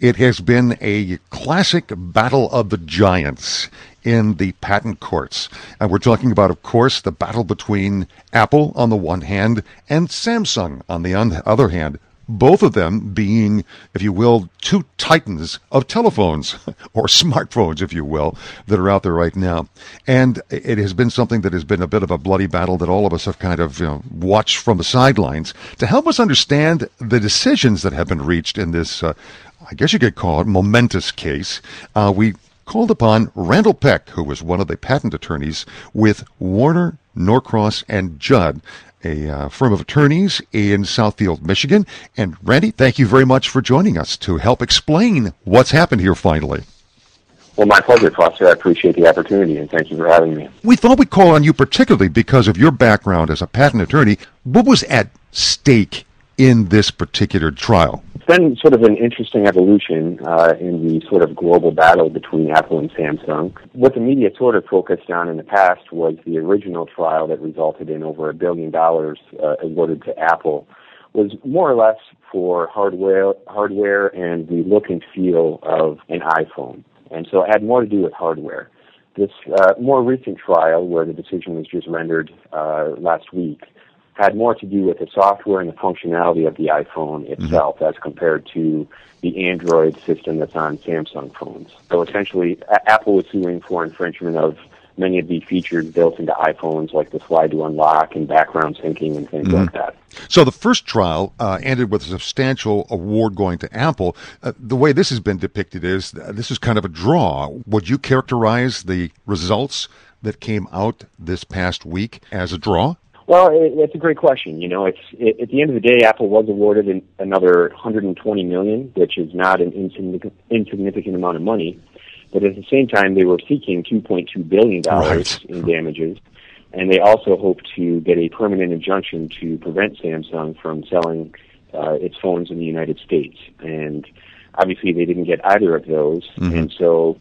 It has been a classic battle of the giants in the patent courts. And we're talking about, of course, the battle between Apple on the one hand and Samsung on the other hand. Both of them being, if you will, two titans of telephones or smartphones, if you will, that are out there right now. And it has been something that has been a bit of a bloody battle that all of us have kind of you know, watched from the sidelines to help us understand the decisions that have been reached in this uh, I guess you could call it, momentous case, uh, we called upon Randall Peck, who was one of the patent attorneys with Warner, Norcross, and Judd, a uh, firm of attorneys in Southfield, Michigan. And Randy, thank you very much for joining us to help explain what's happened here finally. Well, my pleasure, Foster. I appreciate the opportunity, and thank you for having me. We thought we'd call on you particularly because of your background as a patent attorney. What was at stake in this particular trial? Been sort of an interesting evolution uh, in the sort of global battle between Apple and Samsung. What the media sort of focused on in the past was the original trial that resulted in over a billion dollars uh, awarded to Apple was more or less for hardware, hardware and the look and feel of an iPhone. And so it had more to do with hardware. This uh, more recent trial, where the decision was just rendered uh, last week, had more to do with the software and the functionality of the iPhone mm-hmm. itself mm-hmm. as compared to the Android system that's on Samsung phones. So essentially, a- Apple was suing for infringement of many of the features built into iPhones, like the slide to unlock and background syncing and things mm-hmm. like that. So the first trial uh, ended with a substantial award going to Apple. Uh, the way this has been depicted is uh, this is kind of a draw. Would you characterize the results that came out this past week as a draw? Well, it, it's a great question. You know, it's it, at the end of the day, Apple was awarded an, another 120 million, which is not an insignificant, insignificant amount of money. But at the same time, they were seeking 2.2 billion dollars right. in damages, and they also hope to get a permanent injunction to prevent Samsung from selling uh, its phones in the United States. And obviously, they didn't get either of those, mm-hmm. and so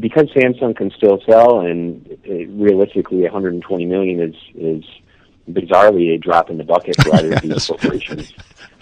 because Samsung can still sell, and uh, realistically, 120 million is is bizarrely a drop in the bucket for either of these corporations.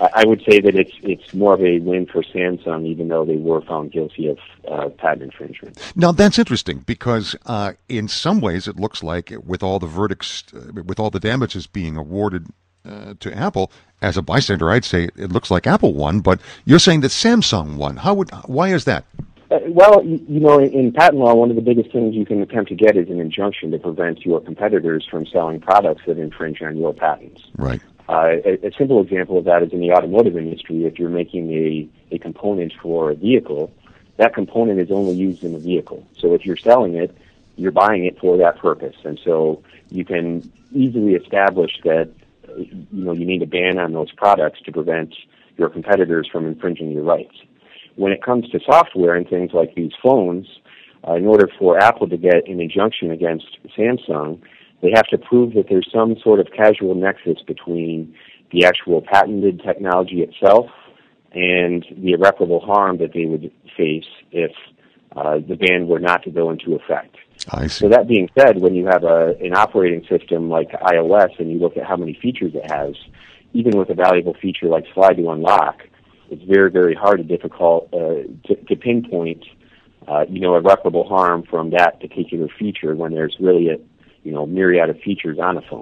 I would say that it's it's more of a win for Samsung, even though they were found guilty of uh, patent infringement. Now that's interesting because uh, in some ways it looks like with all the verdicts, uh, with all the damages being awarded uh, to Apple, as a bystander, I'd say it looks like Apple won, but you're saying that Samsung won. How would why is that? Uh, well, you, you know, in, in patent law, one of the biggest things you can attempt to get is an injunction to prevent your competitors from selling products that infringe on your patents. Right. Uh, a, a simple example of that is in the automotive industry. If you're making a, a component for a vehicle, that component is only used in the vehicle. So if you're selling it, you're buying it for that purpose. And so you can easily establish that you know you need a ban on those products to prevent your competitors from infringing your rights when it comes to software and things like these phones, uh, in order for Apple to get an injunction against Samsung, they have to prove that there's some sort of causal nexus between the actual patented technology itself and the irreparable harm that they would face if uh, the ban were not to go into effect. I see. So that being said, when you have a, an operating system like iOS and you look at how many features it has, even with a valuable feature like Slide to Unlock, it's very, very hard and difficult uh, to, to pinpoint, uh, you know, irreparable harm from that particular feature when there's really a, you know, myriad of features on a phone.